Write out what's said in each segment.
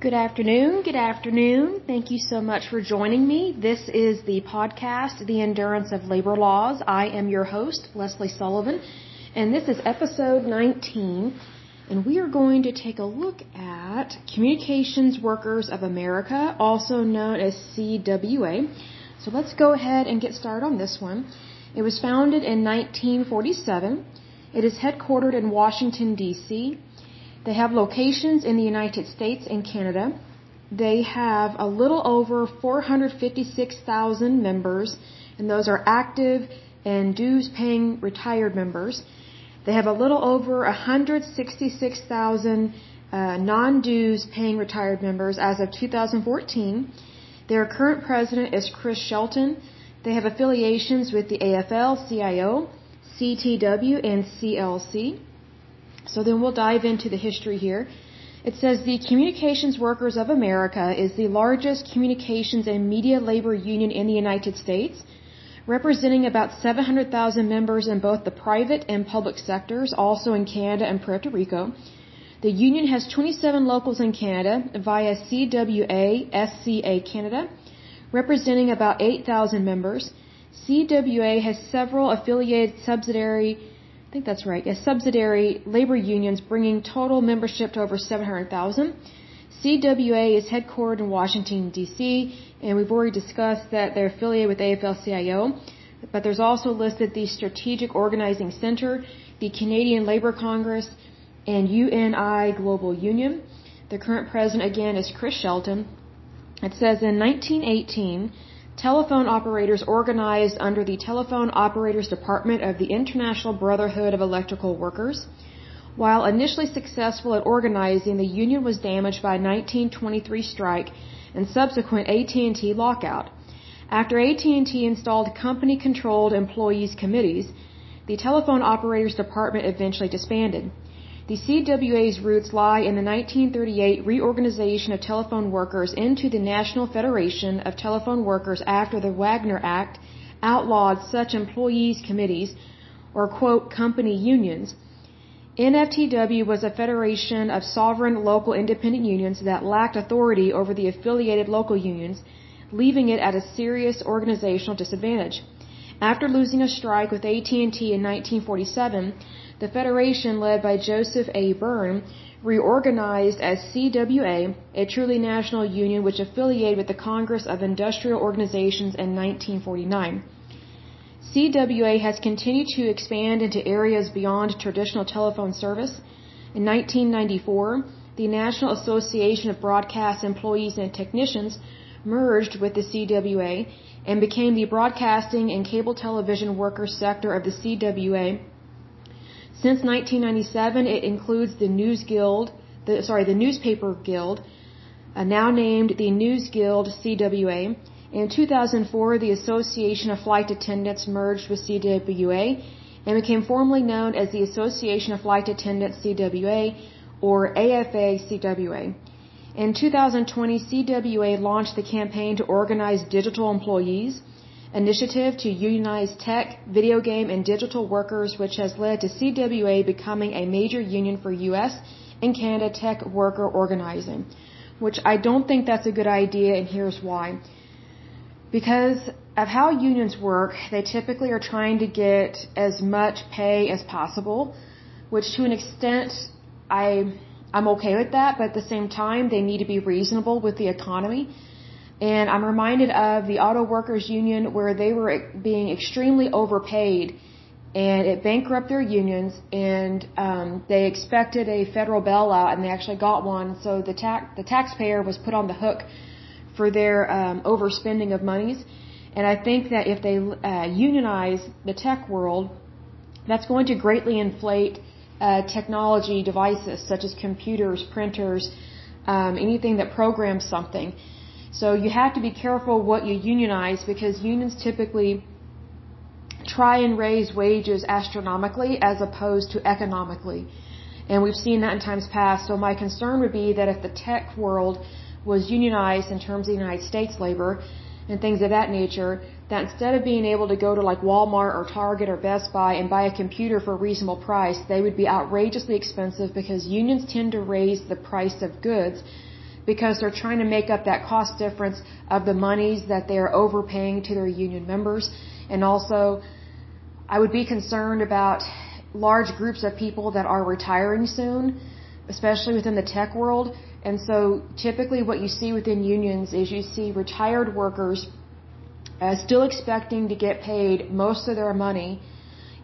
Good afternoon. Good afternoon. Thank you so much for joining me. This is the podcast, The Endurance of Labor Laws. I am your host, Lesley Sullivan, and this is episode 19. And we are going to take a look at Communications Workers of America, also known as CWA. So let's go ahead and get started on this one. It was founded in 1947. It is headquartered in Washington, D.C. They have locations in the United States and Canada. They have a little over 456,000 members, and those are active and dues paying retired members. They have a little over 166,000 uh, non dues paying retired members as of 2014. Their current president is Chris Shelton. They have affiliations with the AFL CIO, CTW, and CLC. So then we'll dive into the history here. It says the Communications Workers of America is the largest communications and media labor union in the United States, representing about 700,000 members in both the private and public sectors, also in Canada and Puerto Rico. The union has 27 locals in Canada via CWA SCA Canada, representing about 8,000 members. CWA has several affiliated subsidiary I think that's right. As subsidiary labor unions bringing total membership to over 700,000. CWA is headquartered in Washington, D.C., and we've already discussed that they're affiliated with AFL-CIO. But there's also listed the Strategic Organizing Center, the Canadian Labor Congress, and UNI Global Union. The current president, again, is Chris Shelton. It says in 1918, telephone operators organized under the Telephone Operators Department of the International Brotherhood of Electrical Workers. While initially successful at organizing, the union was damaged by a 1923 strike and subsequent AT&T lockout. After AT&T installed company-controlled employees committees, the Telephone Operators Department eventually disbanded. The CWA's roots lie in the 1938 reorganization of telephone workers into the National Federation of Telephone Workers after the Wagner Act outlawed such employees committees or quote company unions. NFTW was a federation of sovereign local independent unions that lacked authority over the affiliated local unions, leaving it at a serious organizational disadvantage. After losing a strike with AT&T in 1947, the Federation, led by Joseph A. Beirne, reorganized as CWA, a truly national union which affiliated with the Congress of Industrial Organizations in 1949. CWA has continued to expand into areas beyond traditional telephone service. In 1994, the National Association of Broadcast Employees and Technicians merged with the CWA and became the broadcasting and cable television workers sector of the CWA since 1997, it includes the News Guild, the, sorry, the Newspaper Guild, uh, now named the News Guild CWA. In 2004, the Association of Flight Attendants merged with CWA and became formally known as the Association of Flight Attendants CWA or AFA CWA. In 2020, CWA launched the campaign to organize digital employees initiative to unionize tech, video game, and digital workers, which has led to CWA becoming a major union for U.S. and Canada tech worker organizing. Which I don't think that's a good idea, and here's why. Because of how unions work, they typically are trying to get as much pay as possible, which to an extent I I'm okay with that, but at the same time they need to be reasonable with the economy. And I'm reminded of the auto workers union where they were being extremely overpaid and it bankrupted their unions and um, they expected a federal bailout and they actually got one. So the tax the taxpayer was put on the hook for their um, overspending of monies. And I think that if they uh, unionize the tech world, that's going to greatly inflate uh, technology devices such as computers, printers, um, anything that programs something. So you have to be careful what you unionize because unions typically try and raise wages astronomically as opposed to economically. And we've seen that in times past. So my concern would be that if the tech world was unionized in terms of United States labor and things of that nature, that instead of being able to go to like Walmart or Target or Best Buy and buy a computer for a reasonable price, they would be outrageously expensive because unions tend to raise the price of goods because they're trying to make up that cost difference of the monies that they're overpaying to their union members. And also, I would be concerned about large groups of people that are retiring soon, especially within the tech world. And so typically what you see within unions is you see retired workers uh, still expecting to get paid most of their money,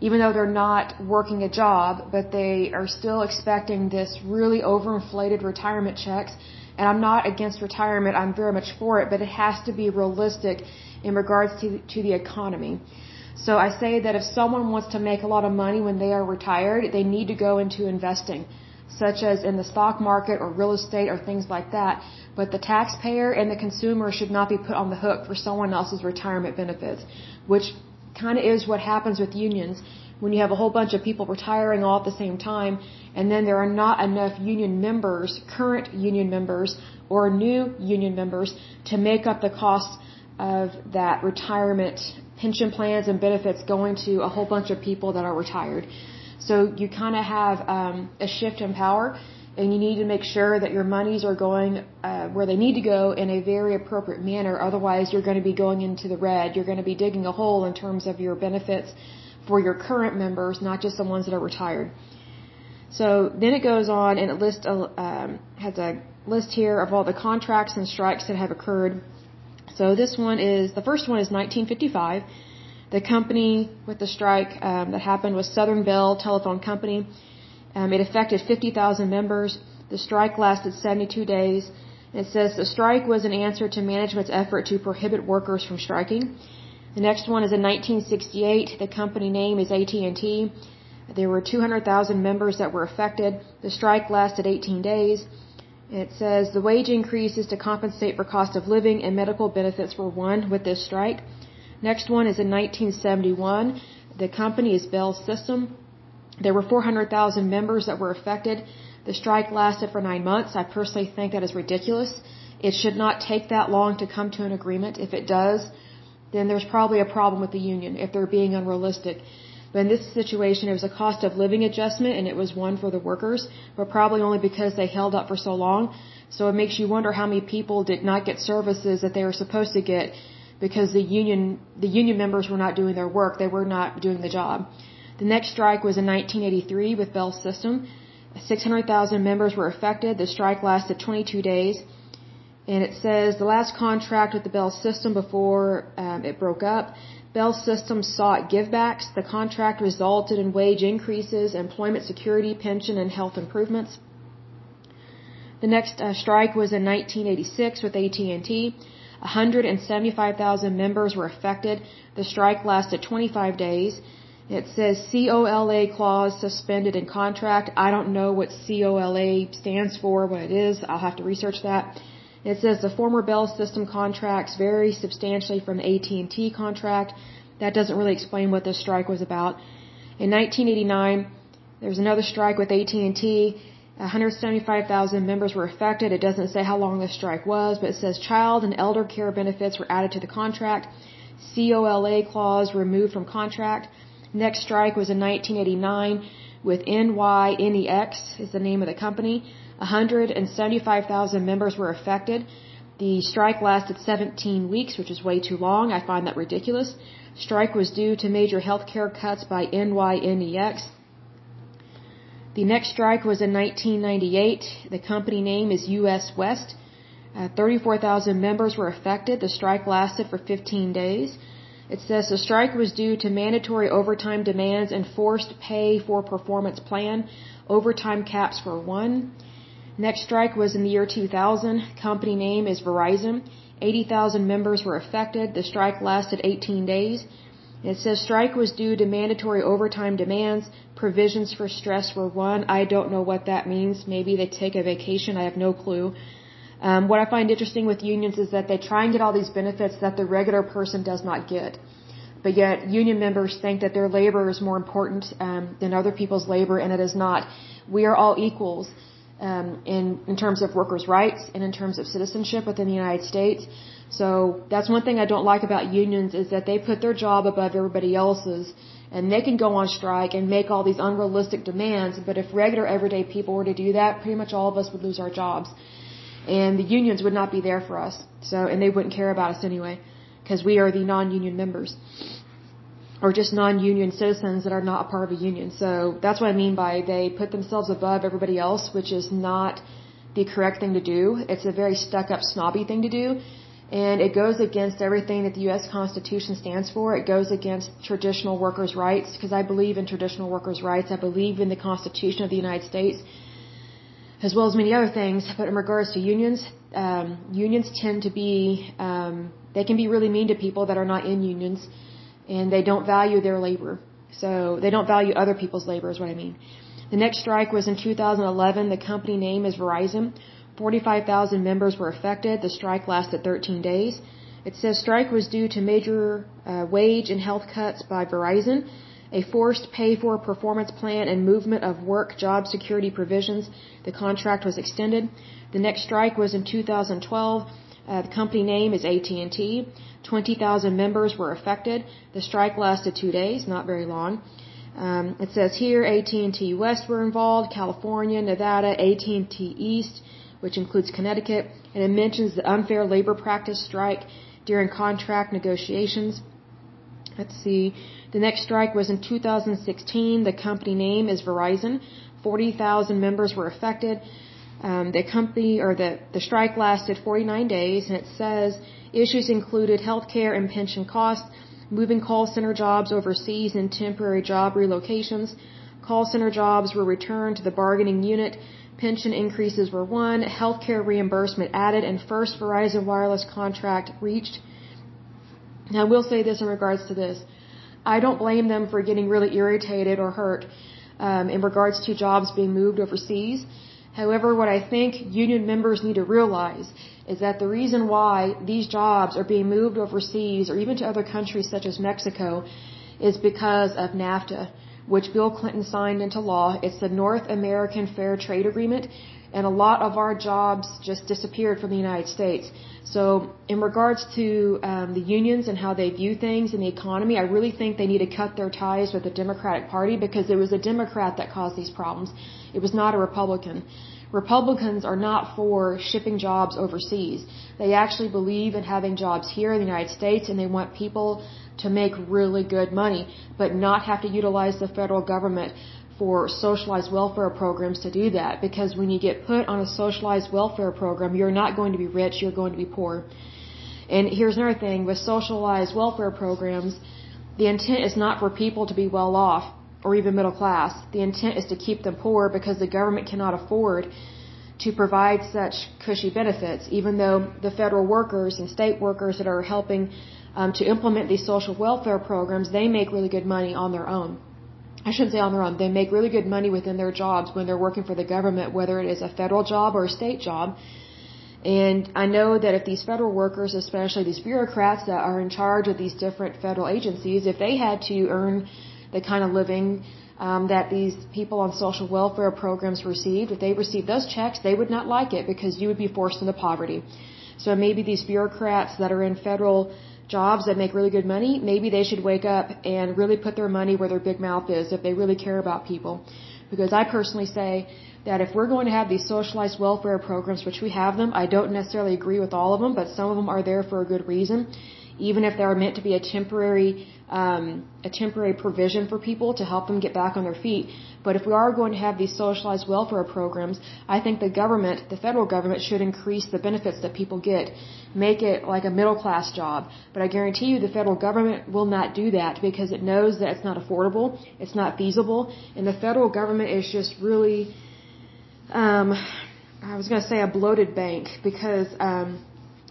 even though they're not working a job, but they are still expecting this really overinflated retirement checks. And I'm not against retirement, I'm very much for it, but it has to be realistic in regards to, to the economy. So I say that if someone wants to make a lot of money when they are retired, they need to go into investing, such as in the stock market or real estate or things like that. But the taxpayer and the consumer should not be put on the hook for someone else's retirement benefits, which kind of is what happens with unions when you have a whole bunch of people retiring all at the same time and then there are not enough union members, current union members or new union members to make up the costs of that retirement pension plans and benefits going to a whole bunch of people that are retired. So you kind of have um, a shift in power, and you need to make sure that your monies are going uh, where they need to go in a very appropriate manner. Otherwise, you're going to be going into the red. You're going to be digging a hole in terms of your benefits for your current members, not just the ones that are retired. So then it goes on and it lists um, has a list here of all the contracts and strikes that have occurred so this one is, the first one is 1955. The company with the strike um, that happened was Southern Bell Telephone Company. Um, it affected 50,000 members. The strike lasted 72 days. It says the strike was an answer to management's effort to prohibit workers from striking. The next one is in 1968. The company name is AT&T. There were 200,000 members that were affected. The strike lasted 18 days. It says the wage increases to compensate for cost of living and medical benefits were won with this strike. Next one is in 1971. The company is Bell System. There were 400,000 members that were affected. The strike lasted for nine months. I personally think that is ridiculous. It should not take that long to come to an agreement. If it does, then there's probably a problem with the union if they're being unrealistic. But in this situation, it was a cost of living adjustment and it was won for the workers, but probably only because they held up for so long. So it makes you wonder how many people did not get services that they were supposed to get because the union, the union members were not doing their work. They were not doing the job. The next strike was in 1983 with Bell System. 600,000 members were affected. The strike lasted 22 days. And it says the last contract with the Bell System before um, it broke up Bell System sought givebacks. The contract resulted in wage increases, employment security, pension, and health improvements. The next uh, strike was in 1986 with AT&T. 175,000 members were affected. The strike lasted 25 days. It says COLA clause suspended in contract. I don't know what COLA stands for, what it is. I'll have to research that. It says the former Bell system contracts vary substantially from AT&T contract. That doesn't really explain what this strike was about. In 1989, there was another strike with AT&T. 175,000 members were affected. It doesn't say how long the strike was, but it says child and elder care benefits were added to the contract. COLA clause removed from contract. Next strike was in 1989 with NYNEX is the name of the company. 175,000 members were affected. The strike lasted 17 weeks, which is way too long. I find that ridiculous. Strike was due to major health care cuts by NYNEX. The next strike was in 1998. The company name is US West. Uh, 34,000 members were affected. The strike lasted for 15 days. It says the strike was due to mandatory overtime demands and forced pay for performance plan. Overtime caps were won. Next strike was in the year 2000. Company name is Verizon. 80,000 members were affected. The strike lasted 18 days. It says strike was due to mandatory overtime demands. Provisions for stress were won. I don't know what that means. Maybe they take a vacation. I have no clue. Um, what I find interesting with unions is that they try and get all these benefits that the regular person does not get. But yet, union members think that their labor is more important um, than other people's labor, and it is not. We are all equals um, in in terms of workers' rights and in terms of citizenship within the United States. So that's one thing I don't like about unions is that they put their job above everybody else's, and they can go on strike and make all these unrealistic demands. But if regular everyday people were to do that, pretty much all of us would lose our jobs. and the unions would not be there for us. So, and they wouldn't care about us anyway, because we are the non-union members, or just non-union citizens that are not a part of a union. So that's what I mean by they put themselves above everybody else, which is not the correct thing to do. It's a very stuck-up, snobby thing to do. And it goes against everything that the U.S. Constitution stands for. It goes against traditional workers' rights, because I believe in traditional workers' rights. I believe in the Constitution of the United States as well as many other things. But in regards to unions, um, unions tend to be, um, they can be really mean to people that are not in unions, and they don't value their labor. So they don't value other people's labor, is what I mean. The next strike was in 2011. The company name is Verizon. 45,000 members were affected. The strike lasted 13 days. It says strike was due to major uh, wage and health cuts by Verizon a forced pay for performance plan and movement of work job security provisions. The contract was extended. The next strike was in 2012. Uh, the company name is AT&T. 20,000 members were affected. The strike lasted two days, not very long. Um, it says here AT&T West were involved, California, Nevada, AT&T East, which includes Connecticut, and it mentions the unfair labor practice strike during contract negotiations. Let's see. The next strike was in 2016. The company name is Verizon. 40,000 members were affected. Um, the company or the, the strike lasted 49 days, and it says issues included healthcare and pension costs, moving call center jobs overseas, and temporary job relocations. Call center jobs were returned to the bargaining unit. Pension increases were won. Healthcare reimbursement added, and first Verizon wireless contract reached. Now, I will say this in regards to this. I don't blame them for getting really irritated or hurt um, in regards to jobs being moved overseas. However, what I think union members need to realize is that the reason why these jobs are being moved overseas or even to other countries such as Mexico is because of NAFTA, which Bill Clinton signed into law. It's the North American Fair Trade Agreement, and a lot of our jobs just disappeared from the United States. So, in regards to um, the unions and how they view things in the economy, I really think they need to cut their ties with the Democratic Party because it was a Democrat that caused these problems. It was not a Republican. Republicans are not for shipping jobs overseas. They actually believe in having jobs here in the United States and they want people to make really good money, but not have to utilize the federal government for socialized welfare programs to do that because when you get put on a socialized welfare program, you're not going to be rich, you're going to be poor. And here's another thing with socialized welfare programs, the intent is not for people to be well off or even middle class. The intent is to keep them poor because the government cannot afford to provide such cushy benefits, even though the federal workers and state workers that are helping um, to implement these social welfare programs, they make really good money on their own. I shouldn't say on their own. They make really good money within their jobs when they're working for the government, whether it is a federal job or a state job. And I know that if these federal workers, especially these bureaucrats that are in charge of these different federal agencies, if they had to earn the kind of living um, that these people on social welfare programs received, if they received those checks, they would not like it because you would be forced into poverty. So maybe these bureaucrats that are in federal jobs that make really good money, maybe they should wake up and really put their money where their big mouth is if they really care about people. Because I personally say that if we're going to have these socialized welfare programs, which we have them, I don't necessarily agree with all of them, but some of them are there for a good reason even if they are meant to be a temporary um, a temporary provision for people to help them get back on their feet. But if we are going to have these socialized welfare programs, I think the government, the federal government, should increase the benefits that people get, make it like a middle class job. But I guarantee you, the federal government will not do that because it knows that it's not affordable, it's not feasible, and the federal government is just really, um, I was going to say a bloated bank because um,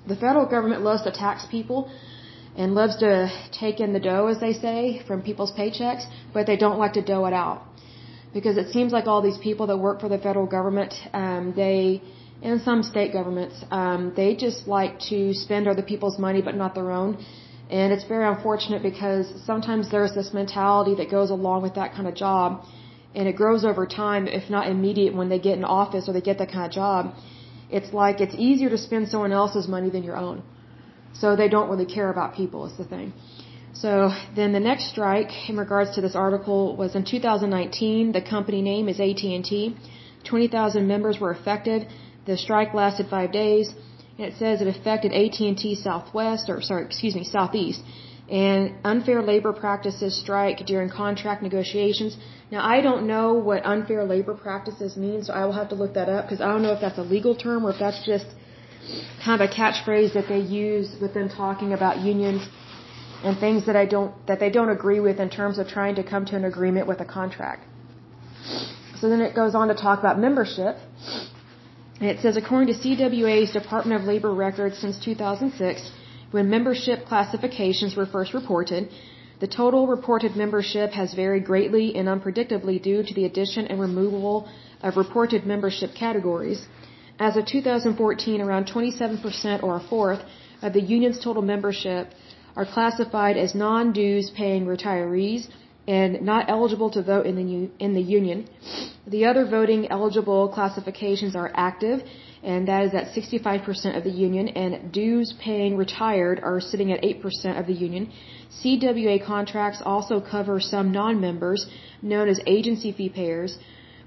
the federal government loves to tax people and loves to take in the dough, as they say, from people's paychecks, but they don't like to dough it out. Because it seems like all these people that work for the federal government, um, they, and some state governments, um, they just like to spend other people's money but not their own. And it's very unfortunate because sometimes there's this mentality that goes along with that kind of job, and it grows over time, if not immediate, when they get in office or they get that kind of job. It's like it's easier to spend someone else's money than your own. So they don't really care about people is the thing. So then the next strike in regards to this article was in 2019. The company name is AT&T. 20,000 members were affected. The strike lasted five days, and it says it affected AT&T Southwest, or sorry, excuse me, Southeast, and unfair labor practices strike during contract negotiations. Now, I don't know what unfair labor practices means, so I will have to look that up because I don't know if that's a legal term or if that's just kind of a catchphrase that they use with them talking about unions and things that I don't that they don't agree with in terms of trying to come to an agreement with a contract. So then it goes on to talk about membership. And it says according to CWA's Department of Labor records since 2006, when membership classifications were first reported, the total reported membership has varied greatly and unpredictably due to the addition and removal of reported membership categories. As of 2014, around 27% or a fourth of the union's total membership are classified as non-dues paying retirees and not eligible to vote in the in the union. The other voting eligible classifications are active, and that is at 65% of the union, and dues paying retired are sitting at 8% of the union. CWA contracts also cover some non-members, known as agency fee payers,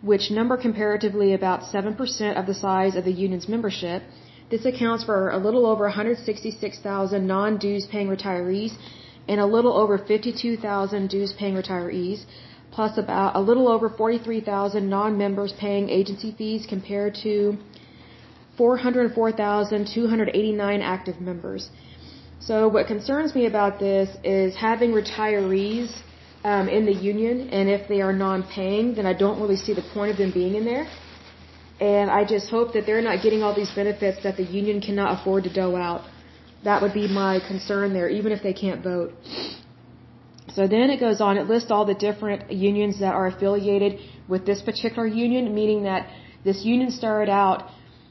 which number comparatively about 7% of the size of the union's membership. This accounts for a little over 166,000 non-dues paying retirees and a little over 52,000 dues paying retirees, plus about a little over 43,000 non-members paying agency fees compared to 404,289 active members. So what concerns me about this is having retirees um, in the union, and if they are non-paying, then I don't really see the point of them being in there. And I just hope that they're not getting all these benefits that the union cannot afford to dole out. That would be my concern there, even if they can't vote. So then it goes on, it lists all the different unions that are affiliated with this particular union, meaning that this union started out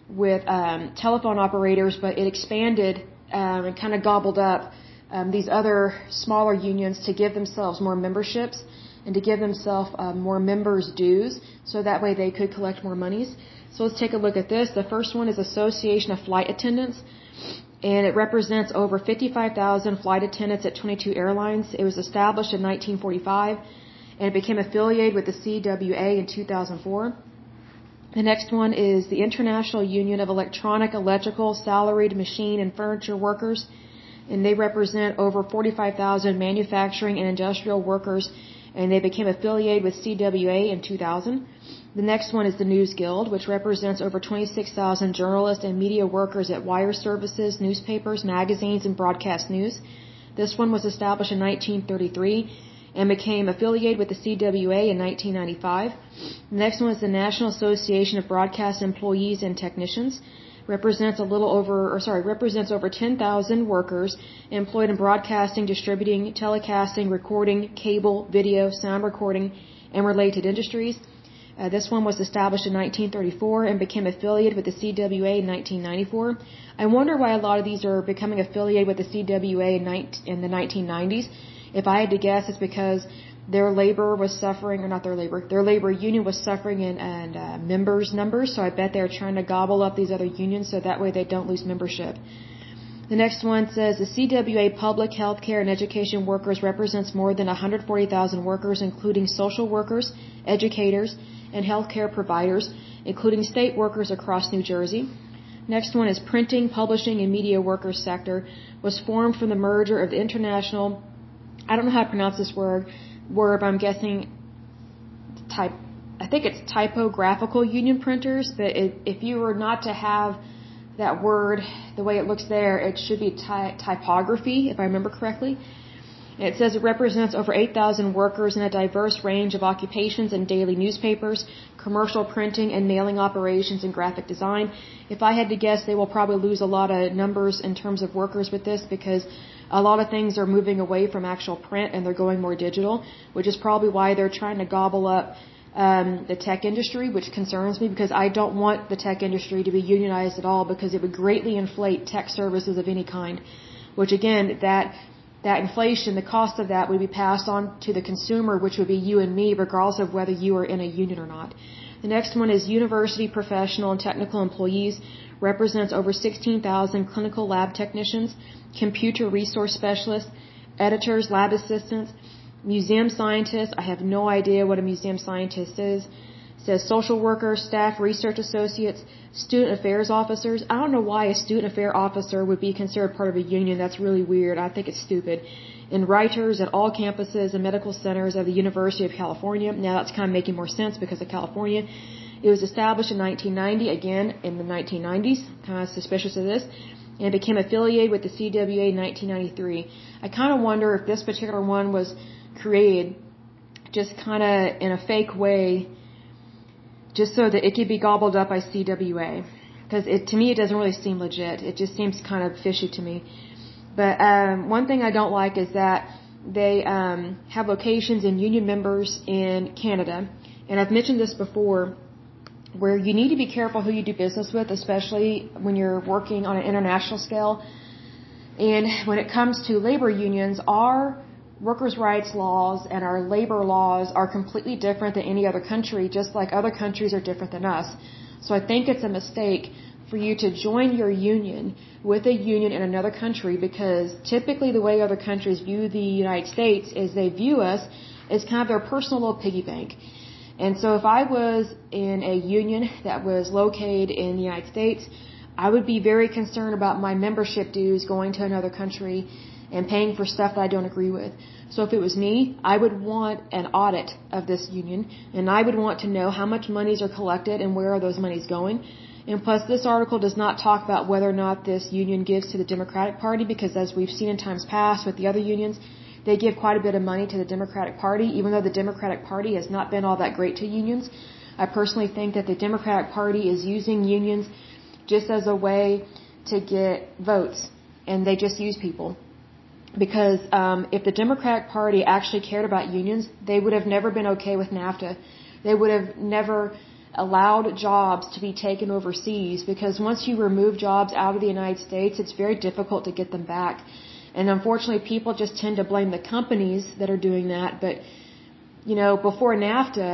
with um, telephone operators, but it expanded um, and kind of gobbled up um, these other smaller unions to give themselves more memberships and to give themselves uh, more members' dues, so that way they could collect more monies. So let's take a look at this. The first one is Association of Flight Attendants, and it represents over 55,000 flight attendants at 22 airlines. It was established in 1945, and it became affiliated with the CWA in 2004. The next one is the International Union of Electronic, Electrical, Salaried, Machine, and Furniture Workers, and they represent over 45,000 manufacturing and industrial workers, and they became affiliated with CWA in 2000. The next one is the News Guild, which represents over 26,000 journalists and media workers at wire services, newspapers, magazines, and broadcast news. This one was established in 1933 and became affiliated with the CWA in 1995. The next one is the National Association of Broadcast Employees and Technicians. Represents a little over, or sorry, represents over 10,000 workers employed in broadcasting, distributing, telecasting, recording, cable, video, sound recording, and related industries. Uh, this one was established in 1934 and became affiliated with the CWA in 1994. I wonder why a lot of these are becoming affiliated with the CWA in, in the 1990s. If I had to guess, it's because their labor was suffering, or not their labor, their labor union was suffering in and uh, members numbers. So I bet they're trying to gobble up these other unions so that way they don't lose membership. The next one says the CWA Public Health Care and Education Workers represents more than 140,000 workers, including social workers, educators, and healthcare providers, including state workers across New Jersey. Next one is printing, publishing, and media workers sector was formed from the merger of the international, I don't know how to pronounce this word, word, but I'm guessing type, I think it's typographical union printers, but it, if you were not to have that word the way it looks there, it should be ty- typography, if I remember correctly. It says it represents over 8,000 workers in a diverse range of occupations in daily newspapers, commercial printing, and mailing operations and graphic design. If I had to guess, they will probably lose a lot of numbers in terms of workers with this because a lot of things are moving away from actual print and they're going more digital, which is probably why they're trying to gobble up um, the tech industry, which concerns me because I don't want the tech industry to be unionized at all because it would greatly inflate tech services of any kind. Which again, that that inflation, the cost of that would be passed on to the consumer, which would be you and me, regardless of whether you are in a union or not. The next one is university professional and technical employees represents over 16,000 clinical lab technicians, computer resource specialists, editors, lab assistants, museum scientists. I have no idea what a museum scientist is. says social workers, staff research associates, student affairs officers. I don't know why a student affair officer would be considered part of a union. That's really weird. I think it's stupid. And writers at all campuses and medical centers of the University of California. Now that's kind of making more sense because of California. It was established in 1990, again in the 1990s. Kind of suspicious of this. And it became affiliated with the CWA in 1993. I kind of wonder if this particular one was created just kind of in a fake way just so that it could be gobbled up by CWA. Because it, to me, it doesn't really seem legit. It just seems kind of fishy to me. But um, one thing I don't like is that they um, have locations and union members in Canada. And I've mentioned this before, where you need to be careful who you do business with, especially when you're working on an international scale. And when it comes to labor unions, our workers' rights laws and our labor laws are completely different than any other country, just like other countries are different than us. So I think it's a mistake for you to join your union with a union in another country because typically the way other countries view the United States is they view us as kind of their personal little piggy bank. And so if I was in a union that was located in the United States, I would be very concerned about my membership dues going to another country and paying for stuff that I don't agree with. So if it was me, I would want an audit of this union and I would want to know how much monies are collected and where are those monies going. And plus this article does not talk about whether or not this union gives to the Democratic Party because as we've seen in times past with the other unions, they give quite a bit of money to the Democratic Party even though the Democratic Party has not been all that great to unions. I personally think that the Democratic Party is using unions just as a way to get votes and they just use people because um, if the Democratic Party actually cared about unions, they would have never been okay with NAFTA. They would have never allowed jobs to be taken overseas because once you remove jobs out of the United States, it's very difficult to get them back. And unfortunately, people just tend to blame the companies that are doing that. But, you know, before NAFTA,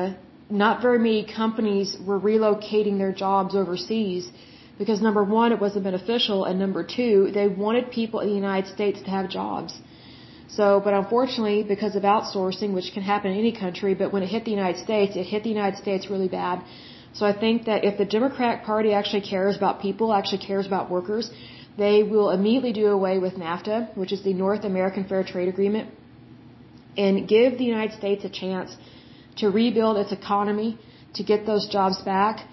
not very many companies were relocating their jobs overseas because number one, it wasn't beneficial, and number two, they wanted people in the United States to have jobs. So, but unfortunately, because of outsourcing, which can happen in any country, but when it hit the United States, it hit the United States really bad. So I think that if the Democratic Party actually cares about people, actually cares about workers, they will immediately do away with NAFTA, which is the North American Fair Trade Agreement, and give the United States a chance to rebuild its economy, to get those jobs back,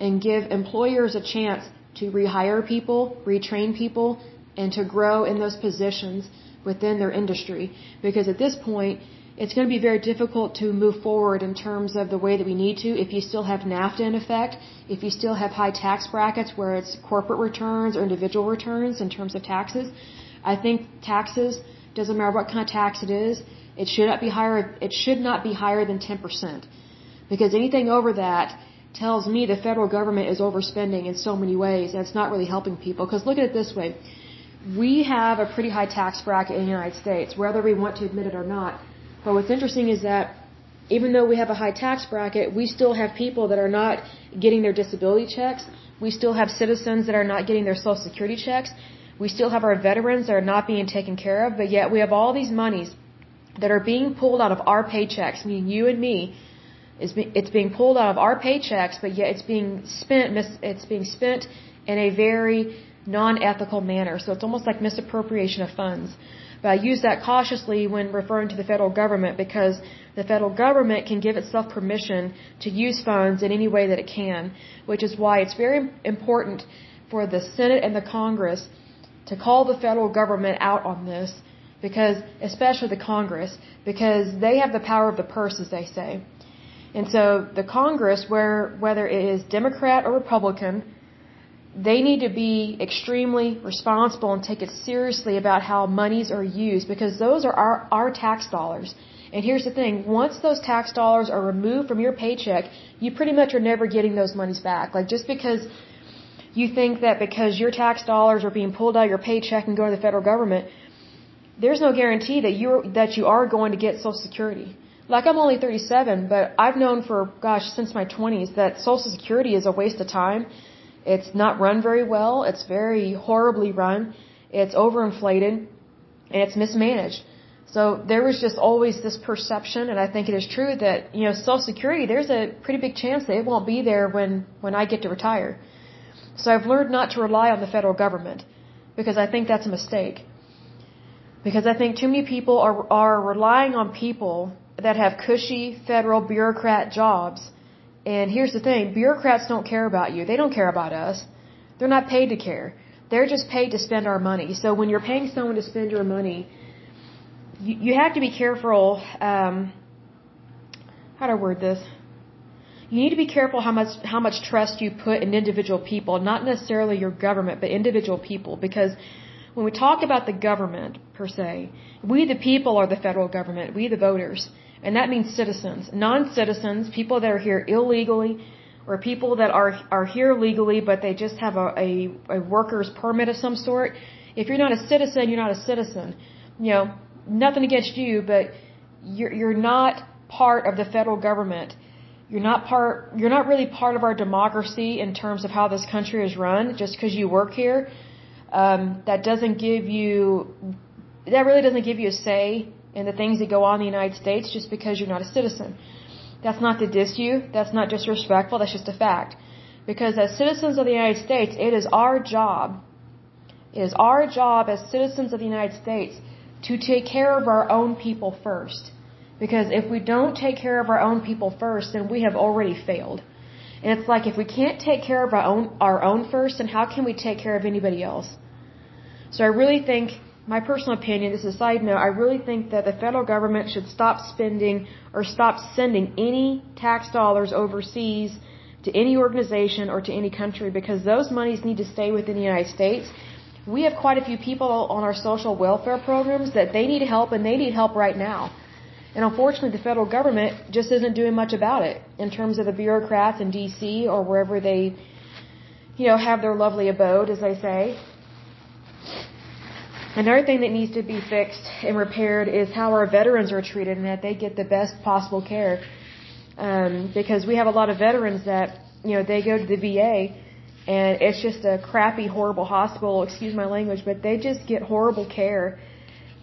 and give employers a chance to rehire people, retrain people, and to grow in those positions within their industry. Because at this point, it's going to be very difficult to move forward in terms of the way that we need to if you still have NAFTA in effect, if you still have high tax brackets where it's corporate returns or individual returns in terms of taxes. I think taxes, doesn't matter what kind of tax it is, it should not be higher, it should not be higher than 10%. Because anything over that tells me the federal government is overspending in so many ways and it's not really helping people. Because look at it this way. We have a pretty high tax bracket in the United States, whether we want to admit it or not. But what's interesting is that even though we have a high tax bracket, we still have people that are not getting their disability checks. We still have citizens that are not getting their social security checks. We still have our veterans that are not being taken care of, but yet we have all these monies that are being pulled out of our paychecks, meaning you and me, it's being, pulled out of our paychecks, but yet it's being spent, it's being spent in a very non-ethical manner. So it's almost like misappropriation of funds. But I use that cautiously when referring to the federal government because the federal government can give itself permission to use funds in any way that it can, which is why it's very important for the Senate and the Congress to call the federal government out on this because, especially the Congress, because they have the power of the purse, as they say. And so the Congress, where whether it is Democrat or Republican, they need to be extremely responsible and take it seriously about how monies are used because those are our, our tax dollars. And here's the thing, once those tax dollars are removed from your paycheck, you pretty much are never getting those monies back. Like just because you think that because your tax dollars are being pulled out of your paycheck and going to the federal government, there's no guarantee that you that you are going to get Social Security. Like I'm only 37, but I've known for, gosh, since my 20s that Social Security is a waste of time. It's not run very well. It's very horribly run. It's overinflated and it's mismanaged. So there was just always this perception, and I think it is true that you know Social Security. There's a pretty big chance that it won't be there when when I get to retire. So I've learned not to rely on the federal government because I think that's a mistake. Because I think too many people are are relying on people that have cushy federal bureaucrat jobs. And here's the thing, bureaucrats don't care about you. They don't care about us. They're not paid to care. They're just paid to spend our money. So when you're paying someone to spend your money, you, you have to be careful. Um, how do I word this? You need to be careful how much how much trust you put in individual people, not necessarily your government, but individual people, because when we talk about the government per se, we the people are the federal government, we the voters, and that means citizens, non-citizens, people that are here illegally, or people that are are here legally but they just have a, a, a worker's permit of some sort. If you're not a citizen, you're not a citizen. You know, nothing against you, but you're you're not part of the federal government. You're not part. You're not really part of our democracy in terms of how this country is run. Just because you work here, um, that doesn't give you. That really doesn't give you a say in the things that go on in the United States just because you're not a citizen. That's not to diss you. That's not disrespectful. That's just a fact. Because as citizens of the United States, it is our job. It is our job as citizens of the United States to take care of our own people first. Because if we don't take care of our own people first, then we have already failed. And it's like if we can't take care of our own our own first, then how can we take care of anybody else? So I really think my personal opinion, this is a side note, I really think that the federal government should stop spending or stop sending any tax dollars overseas to any organization or to any country because those monies need to stay within the United States we have quite a few people on our social welfare programs that they need help and they need help right now. And unfortunately, the federal government just isn't doing much about it in terms of the bureaucrats in D.C. or wherever they, you know, have their lovely abode, as they say. Another thing that needs to be fixed and repaired is how our veterans are treated and that they get the best possible care. Um, because we have a lot of veterans that, you know, they go to the VA and it's just a crappy, horrible hospital, excuse my language, but they just get horrible care.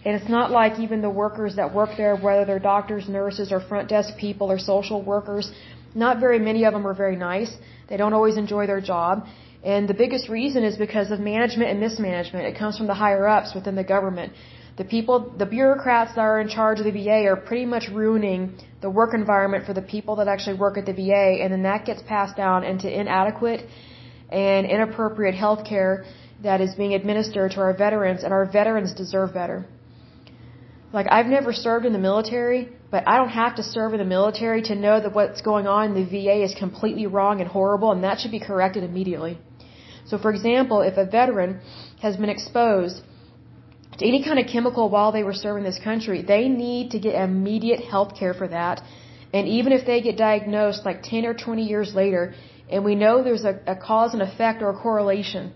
And it's not like even the workers that work there, whether they're doctors, nurses, or front desk people or social workers, not very many of them are very nice. They don't always enjoy their job. And the biggest reason is because of management and mismanagement. It comes from the higher ups within the government. The people, the bureaucrats that are in charge of the VA are pretty much ruining the work environment for the people that actually work at the VA, and then that gets passed down into inadequate and inappropriate health care that is being administered to our veterans, and our veterans deserve better. Like, I've never served in the military, but I don't have to serve in the military to know that what's going on in the VA is completely wrong and horrible, and that should be corrected immediately. So, for example, if a veteran has been exposed to any kind of chemical while they were serving this country, they need to get immediate health care for that. And even if they get diagnosed like 10 or 20 years later, and we know there's a, a cause and effect or a correlation,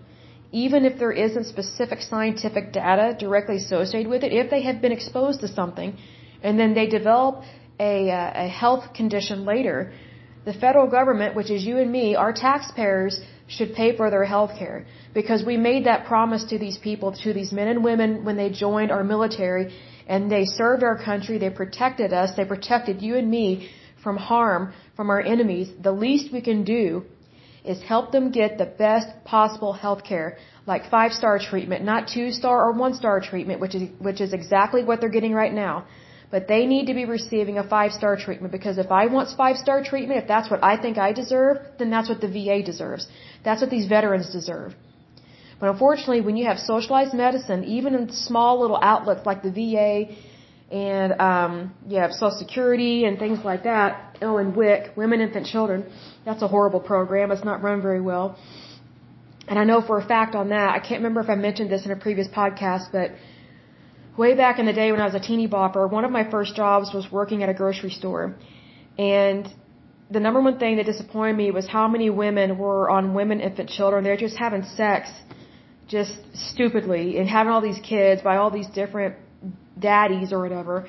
even if there isn't specific scientific data directly associated with it, if they have been exposed to something and then they develop a, uh, a health condition later, the federal government, which is you and me, our taxpayers, should pay for their health care. Because we made that promise to these people, to these men and women when they joined our military and they served our country, they protected us, they protected you and me from harm from our enemies, the least we can do is help them get the best possible health care, like five star treatment, not two star or one star treatment, which is, which is exactly what they're getting right now. But they need to be receiving a five star treatment because if I want five star treatment, if that's what I think I deserve, then that's what the VA deserves. That's what these veterans deserve. But unfortunately, when you have socialized medicine, even in small little outlets like the VA and um, you have Social Security and things like that. Oh, and WIC, Women, Infant, Children. That's a horrible program. It's not run very well. And I know for a fact on that, I can't remember if I mentioned this in a previous podcast, but way back in the day when I was a teeny bopper, one of my first jobs was working at a grocery store. And the number one thing that disappointed me was how many women were on women, infant, children. They're just having sex just stupidly and having all these kids by all these different daddies or whatever.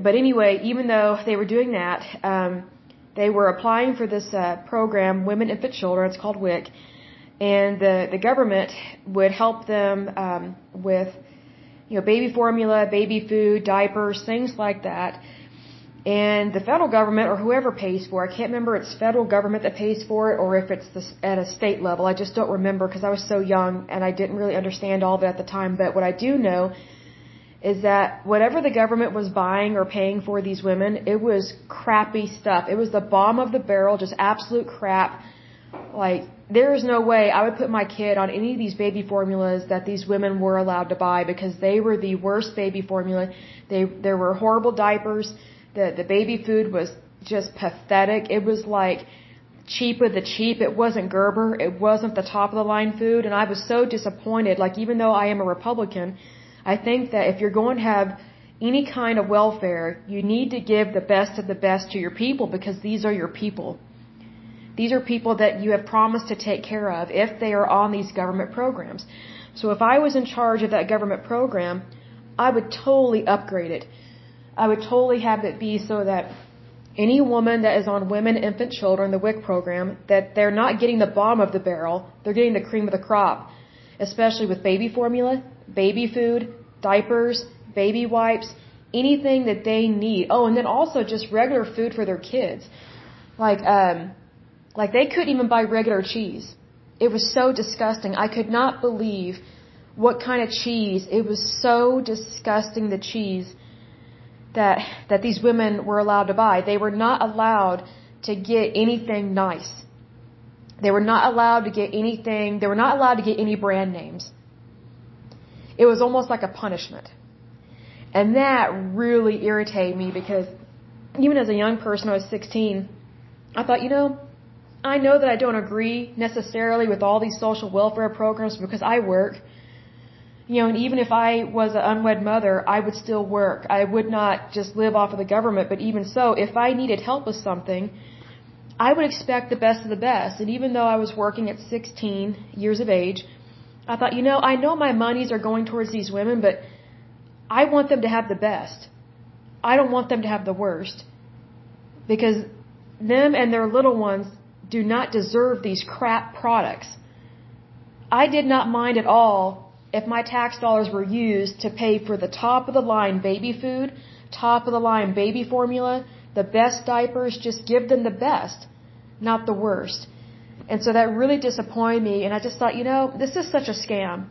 But anyway, even though they were doing that, um, they were applying for this uh, program, Women, Infant, Children. It's called WIC, and the the government would help them um, with, you know, baby formula, baby food, diapers, things like that. And the federal government or whoever pays for it, I can't remember it's federal government that pays for it or if it's the, at a state level. I just don't remember because I was so young and I didn't really understand all of it at the time. But what I do know is that whatever the government was buying or paying for these women, it was crappy stuff. It was the bottom of the barrel, just absolute crap. Like, there is no way I would put my kid on any of these baby formulas that these women were allowed to buy because they were the worst baby formula. They, there were horrible diapers. The, the baby food was just pathetic. It was like cheap with the cheap. It wasn't Gerber. It wasn't the top of the line food. And I was so disappointed. Like, even though I am a Republican, I think that if you're going to have any kind of welfare, you need to give the best of the best to your people because these are your people. These are people that you have promised to take care of if they are on these government programs. So if I was in charge of that government program, I would totally upgrade it. I would totally have it be so that any woman that is on women, infant, children, the WIC program, that they're not getting the bottom of the barrel, they're getting the cream of the crop, especially with baby formula, baby food, diapers, baby wipes, anything that they need. Oh, and then also just regular food for their kids. Like, um, like they couldn't even buy regular cheese. It was so disgusting. I could not believe what kind of cheese. It was so disgusting the cheese that that these women were allowed to buy. They were not allowed to get anything nice. They were not allowed to get anything. They were not allowed to get any brand names. It was almost like a punishment. And that really irritated me because even as a young person, I was 16, I thought, you know, I know that I don't agree necessarily with all these social welfare programs because I work. You know, and even if I was an unwed mother, I would still work. I would not just live off of the government, but even so, if I needed help with something, I would expect the best of the best. And even though I was working at 16 years of age, I thought, you know, I know my monies are going towards these women, but I want them to have the best. I don't want them to have the worst. Because them and their little ones do not deserve these crap products. I did not mind at all if my tax dollars were used to pay for the top of the line baby food, top of the line baby formula, the best diapers, just give them the best, not the worst. And so that really disappointed me. And I just thought, you know, this is such a scam.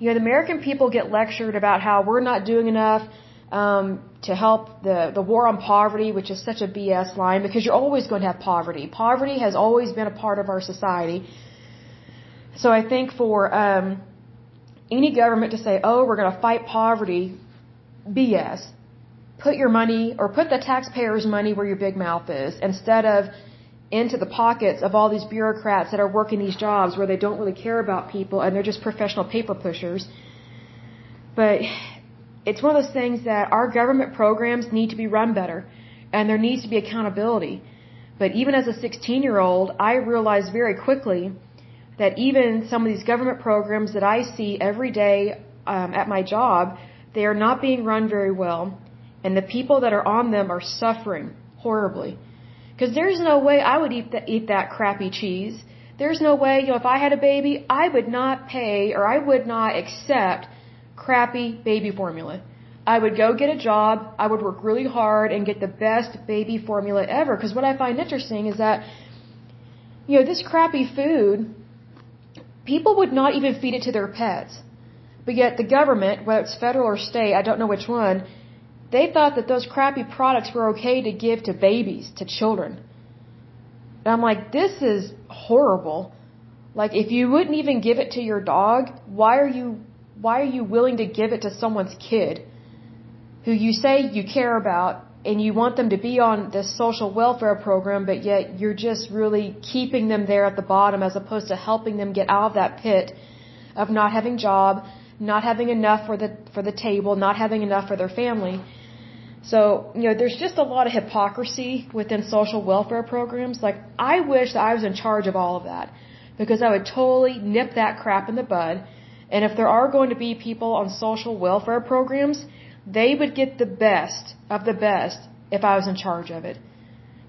You know, the American people get lectured about how we're not doing enough um, to help the the war on poverty, which is such a BS line because you're always going to have poverty. Poverty has always been a part of our society. So I think for um, any government to say, "Oh, we're going to fight poverty," BS. Put your money or put the taxpayers' money where your big mouth is instead of into the pockets of all these bureaucrats that are working these jobs where they don't really care about people and they're just professional paper pushers. But it's one of those things that our government programs need to be run better and there needs to be accountability. But even as a 16 year old, I realized very quickly that even some of these government programs that I see every day um, at my job, they are not being run very well, and the people that are on them are suffering horribly. Because there's no way I would eat that, eat that crappy cheese. There's no way, you know, if I had a baby, I would not pay or I would not accept crappy baby formula. I would go get a job, I would work really hard and get the best baby formula ever. Because what I find interesting is that, you know, this crappy food, people would not even feed it to their pets. But yet the government, whether it's federal or state, I don't know which one, they thought that those crappy products were okay to give to babies, to children. And I'm like, this is horrible. Like, if you wouldn't even give it to your dog, why are you, why are you willing to give it to someone's kid who you say you care about and you want them to be on this social welfare program, but yet you're just really keeping them there at the bottom as opposed to helping them get out of that pit of not having job, not having enough for the, for the table, not having enough for their family. So, you know, there's just a lot of hypocrisy within social welfare programs. Like, I wish that I was in charge of all of that because I would totally nip that crap in the bud. And if there are going to be people on social welfare programs, they would get the best of the best if I was in charge of it.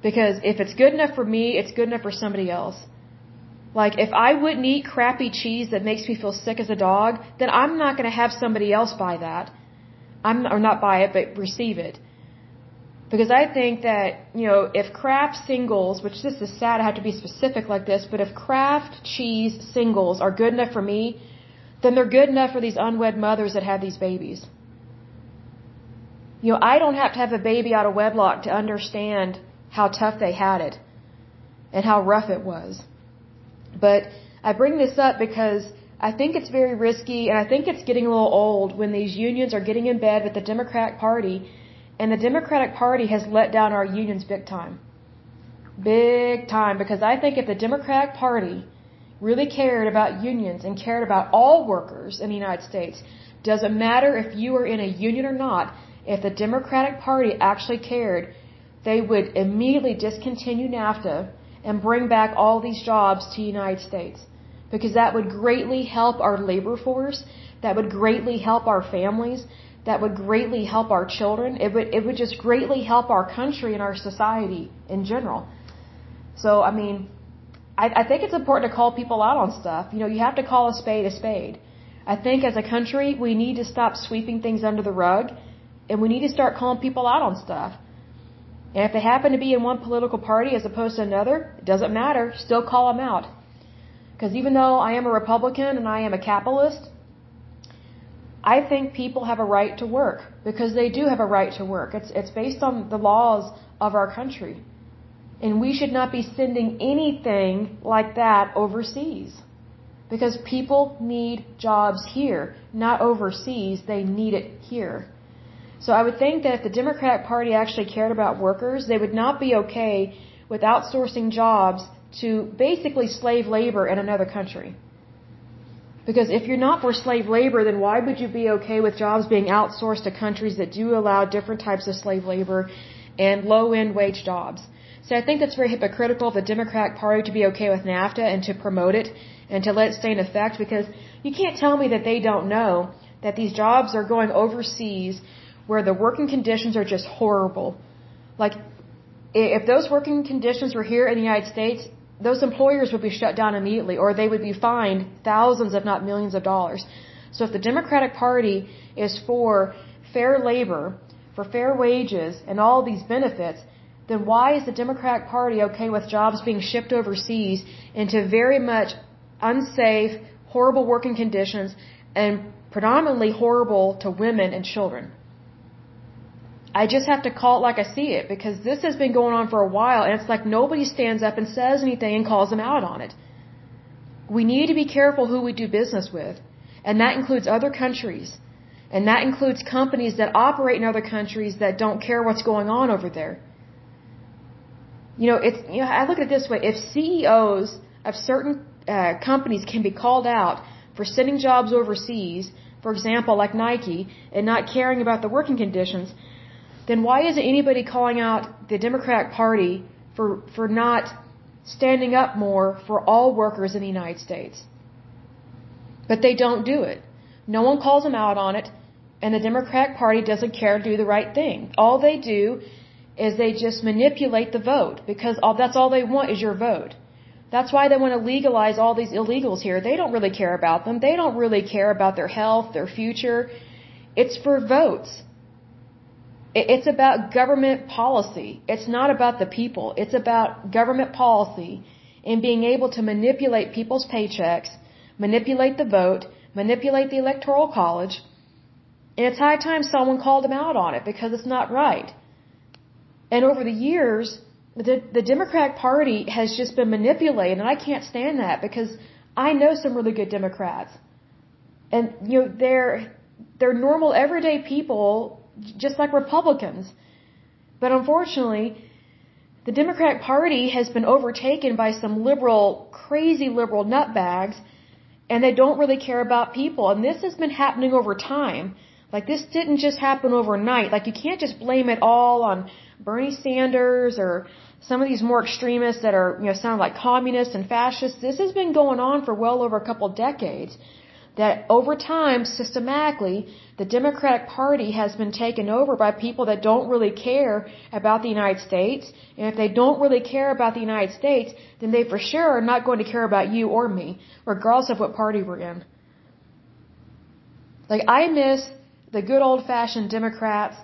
Because if it's good enough for me, it's good enough for somebody else. Like, if I wouldn't eat crappy cheese that makes me feel sick as a dog, then I'm not going to have somebody else buy that I'm or not buy it, but receive it. Because I think that, you know, if Kraft singles, which this is sad I have to be specific like this, but if Kraft cheese singles are good enough for me, then they're good enough for these unwed mothers that have these babies. You know, I don't have to have a baby out of wedlock to understand how tough they had it and how rough it was. But I bring this up because I think it's very risky and I think it's getting a little old when these unions are getting in bed with the Democratic Party and the Democratic Party has let down our unions big time. Big time because I think if the Democratic Party really cared about unions and cared about all workers in the United States, doesn't matter if you are in a union or not, if the Democratic Party actually cared, they would immediately discontinue NAFTA and bring back all these jobs to the United States. Because that would greatly help our labor force, that would greatly help our families, that would greatly help our children. It would, it would just greatly help our country and our society in general. So, I mean, I, I think it's important to call people out on stuff. You know, you have to call a spade a spade. I think as a country, we need to stop sweeping things under the rug and we need to start calling people out on stuff. And if they happen to be in one political party as opposed to another, it doesn't matter. Still call them out. Because even though I am a Republican and I am a capitalist, I think people have a right to work because they do have a right to work. It's it's based on the laws of our country. And we should not be sending anything like that overseas. Because people need jobs here, not overseas. They need it here. So I would think that if the Democratic Party actually cared about workers, they would not be okay with outsourcing jobs to basically slave labor in another country. Because if you're not for slave labor, then why would you be okay with jobs being outsourced to countries that do allow different types of slave labor and low end wage jobs? So I think that's very hypocritical of the Democratic Party to be okay with NAFTA and to promote it and to let it stay in effect because you can't tell me that they don't know that these jobs are going overseas where the working conditions are just horrible. Like, if those working conditions were here in the United States, those employers would be shut down immediately or they would be fined thousands, if not millions of dollars. So if the Democratic Party is for fair labor, for fair wages, and all these benefits, then why is the Democratic Party okay with jobs being shipped overseas into very much unsafe, horrible working conditions and predominantly horrible to women and children? I just have to call it like I see it because this has been going on for a while and it's like nobody stands up and says anything and calls them out on it. We need to be careful who we do business with. And that includes other countries. And that includes companies that operate in other countries that don't care what's going on over there. You know, it's you know, I look at it this way: if CEOs of certain uh, companies can be called out for sending jobs overseas, for example, like Nike, and not caring about the working conditions, then why isn't anybody calling out the Democratic Party for for not standing up more for all workers in the United States? But they don't do it. No one calls them out on it, and the Democratic Party doesn't care to do the right thing. All they do is they just manipulate the vote because all, that's all they want is your vote. That's why they want to legalize all these illegals here. They don't really care about them. They don't really care about their health, their future. It's for votes. It's about government policy. It's not about the people. It's about government policy and being able to manipulate people's paychecks, manipulate the vote, manipulate the electoral college. And it's high time someone called them out on it because it's not right. And over the years, the, the Democratic Party has just been manipulated, and I can't stand that because I know some really good Democrats, and you know they're they're normal, everyday people, just like Republicans. But unfortunately, the Democratic Party has been overtaken by some liberal, crazy liberal nutbags, and they don't really care about people. And this has been happening over time. Like this didn't just happen overnight. Like you can't just blame it all on Bernie Sanders or some of these more extremists that are, you know, sound like communists and fascists. This has been going on for well over a couple decades. That over time, systematically, the Democratic Party has been taken over by people that don't really care about the United States. And if they don't really care about the United States, then they for sure are not going to care about you or me, regardless of what party we're in. Like, I miss the good old fashioned Democrats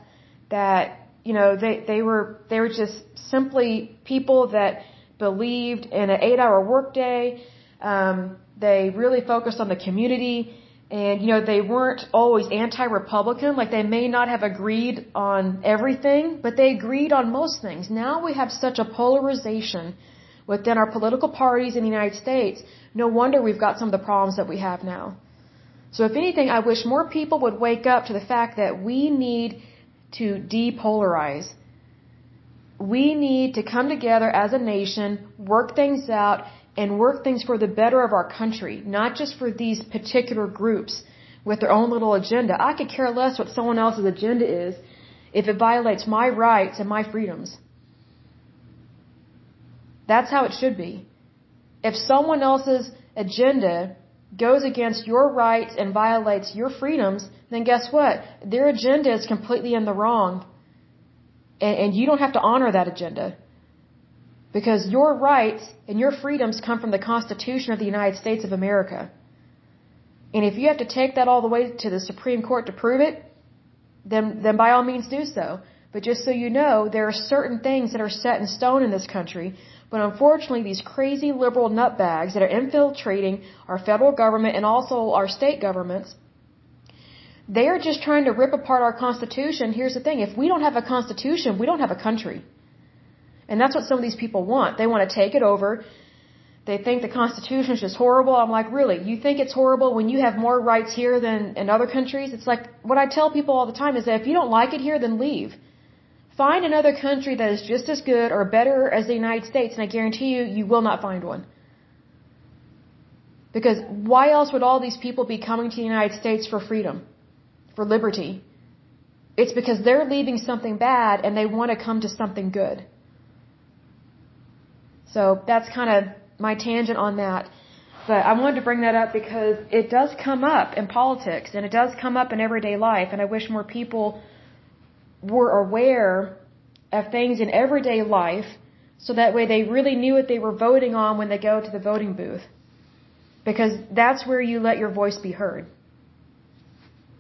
that, you know, they, they were, they were just simply people that believed in an eight hour workday. Um, they really focused on the community and, you know, they weren't always anti-Republican. Like they may not have agreed on everything, but they agreed on most things. Now we have such a polarization within our political parties in the United States. No wonder we've got some of the problems that we have now. So if anything, I wish more people would wake up to the fact that we need to depolarize. We need to come together as a nation, work things out, and work things for the better of our country, not just for these particular groups with their own little agenda. I could care less what someone else's agenda is if it violates my rights and my freedoms. That's how it should be. If someone else's agenda goes against your rights and violates your freedoms, then guess what? Their agenda is completely in the wrong. And, and you don't have to honor that agenda. Because your rights and your freedoms come from the Constitution of the United States of America. And if you have to take that all the way to the Supreme Court to prove it, then, then by all means do so. But just so you know, there are certain things that are set in stone in this country. But unfortunately, these crazy liberal nutbags that are infiltrating our federal government and also our state governments, they are just trying to rip apart our Constitution. Here's the thing. If we don't have a Constitution, we don't have a country. And that's what some of these people want. They want to take it over. They think the Constitution is just horrible. I'm like, really? You think it's horrible when you have more rights here than in other countries? It's like, what I tell people all the time is that if you don't like it here, then leave. Find another country that is just as good or better as the United States, and I guarantee you, you will not find one. Because why else would all these people be coming to the United States for freedom, for liberty? It's because they're leaving something bad and they want to come to something good. So that's kind of my tangent on that. But I wanted to bring that up because it does come up in politics and it does come up in everyday life. And I wish more people were aware of things in everyday life so that way they really knew what they were voting on when they go to the voting booth. Because that's where you let your voice be heard.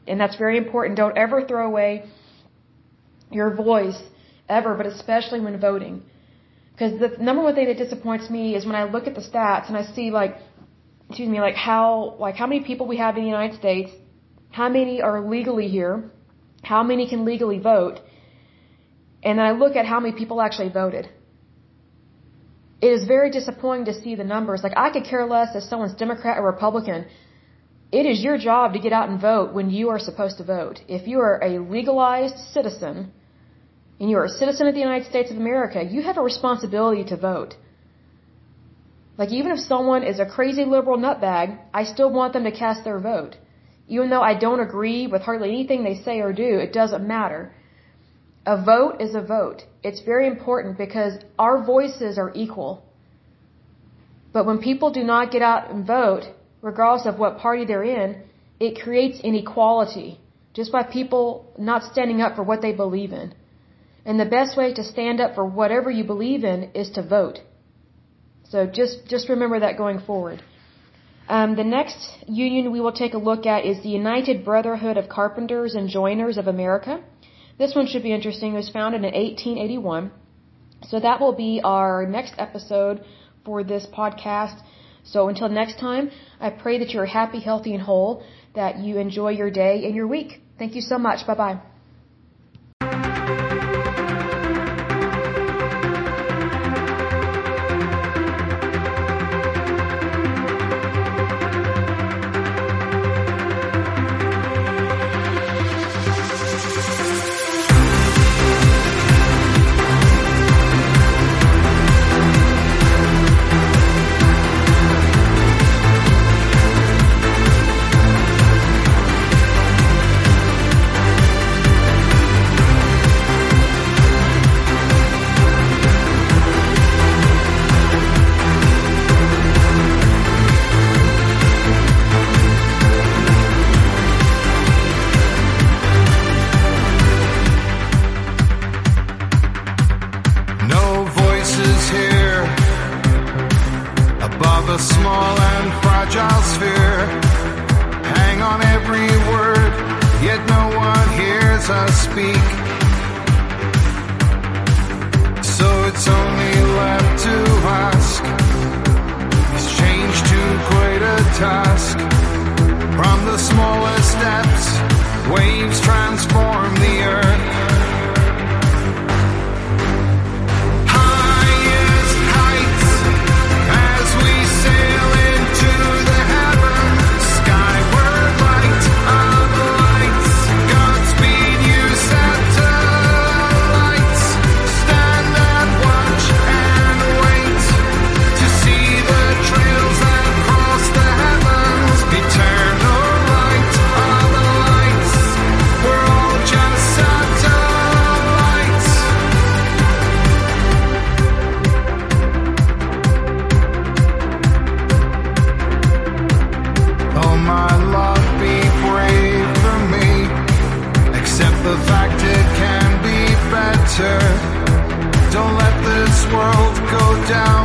And that's very important. Don't ever throw away your voice ever, but especially when voting. Because the number one thing that disappoints me is when I look at the stats and I see like, excuse me, like how like how many people we have in the United States, how many are legally here, how many can legally vote, and then I look at how many people actually voted. It is very disappointing to see the numbers. Like I could care less if someone's Democrat or Republican. It is your job to get out and vote when you are supposed to vote. If you are a legalized citizen, and you're a citizen of the United States of America, you have a responsibility to vote. Like even if someone is a crazy liberal nutbag, I still want them to cast their vote. Even though I don't agree with hardly anything they say or do, it doesn't matter. A vote is a vote. It's very important because our voices are equal. But when people do not get out and vote, regardless of what party they're in, it creates inequality just by people not standing up for what they believe in. And the best way to stand up for whatever you believe in is to vote. So just, just remember that going forward. Um, the next union we will take a look at is the United Brotherhood of Carpenters and Joiners of America. This one should be interesting. It was founded in 1881. So that will be our next episode for this podcast. So until next time, I pray that you're happy, healthy, and whole, that you enjoy your day and your week. Thank you so much. Bye bye. I speak. So it's only left to ask. Is change too great a task? From the smallest depths, waves transform the earth. down.